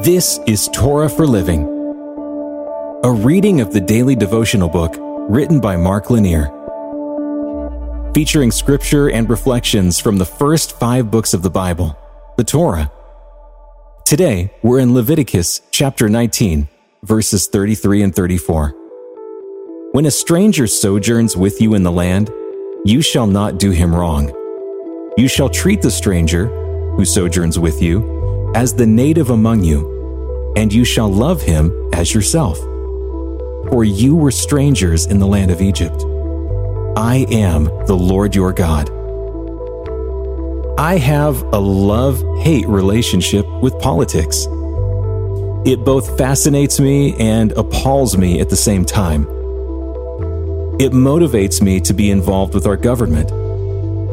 This is Torah for Living, a reading of the daily devotional book written by Mark Lanier, featuring scripture and reflections from the first five books of the Bible, the Torah. Today, we're in Leviticus chapter 19, verses 33 and 34. When a stranger sojourns with you in the land, you shall not do him wrong. You shall treat the stranger who sojourns with you as the native among you and you shall love him as yourself. For you were strangers in the land of Egypt. I am the Lord your God. I have a love hate relationship with politics. It both fascinates me and appalls me at the same time. It motivates me to be involved with our government,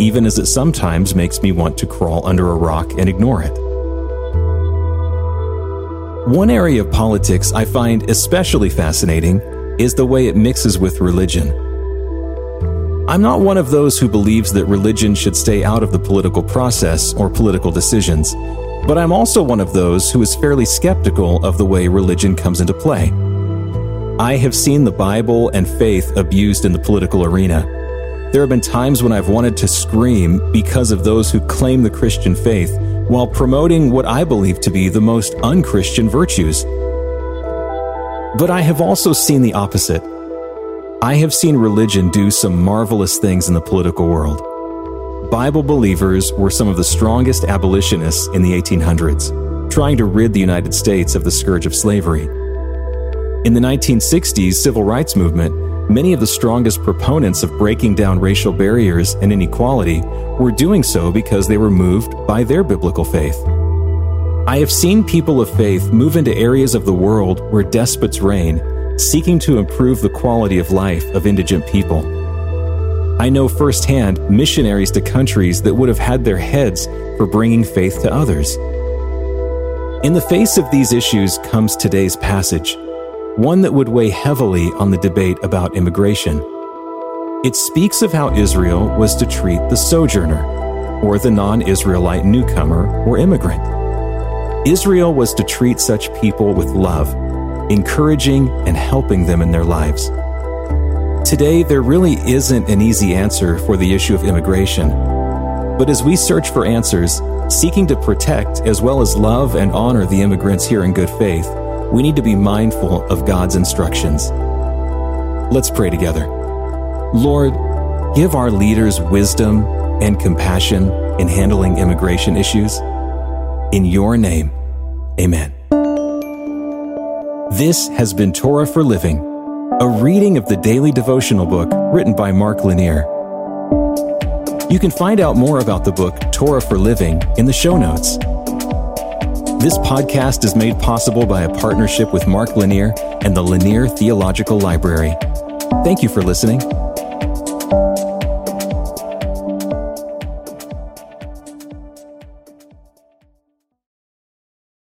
even as it sometimes makes me want to crawl under a rock and ignore it. One area of politics I find especially fascinating is the way it mixes with religion. I'm not one of those who believes that religion should stay out of the political process or political decisions, but I'm also one of those who is fairly skeptical of the way religion comes into play. I have seen the Bible and faith abused in the political arena. There have been times when I've wanted to scream because of those who claim the Christian faith while promoting what I believe to be the most unchristian virtues. But I have also seen the opposite. I have seen religion do some marvelous things in the political world. Bible believers were some of the strongest abolitionists in the 1800s, trying to rid the United States of the scourge of slavery. In the 1960s civil rights movement, Many of the strongest proponents of breaking down racial barriers and inequality were doing so because they were moved by their biblical faith. I have seen people of faith move into areas of the world where despots reign, seeking to improve the quality of life of indigent people. I know firsthand missionaries to countries that would have had their heads for bringing faith to others. In the face of these issues comes today's passage one that would weigh heavily on the debate about immigration. It speaks of how Israel was to treat the sojourner, or the non Israelite newcomer or immigrant. Israel was to treat such people with love, encouraging and helping them in their lives. Today, there really isn't an easy answer for the issue of immigration. But as we search for answers, seeking to protect as well as love and honor the immigrants here in good faith, we need to be mindful of God's instructions. Let's pray together. Lord, give our leaders wisdom and compassion in handling immigration issues. In your name, amen. This has been Torah for Living, a reading of the daily devotional book written by Mark Lanier. You can find out more about the book Torah for Living in the show notes. This podcast is made possible by a partnership with Mark Lanier and the Lanier Theological Library. Thank you for listening.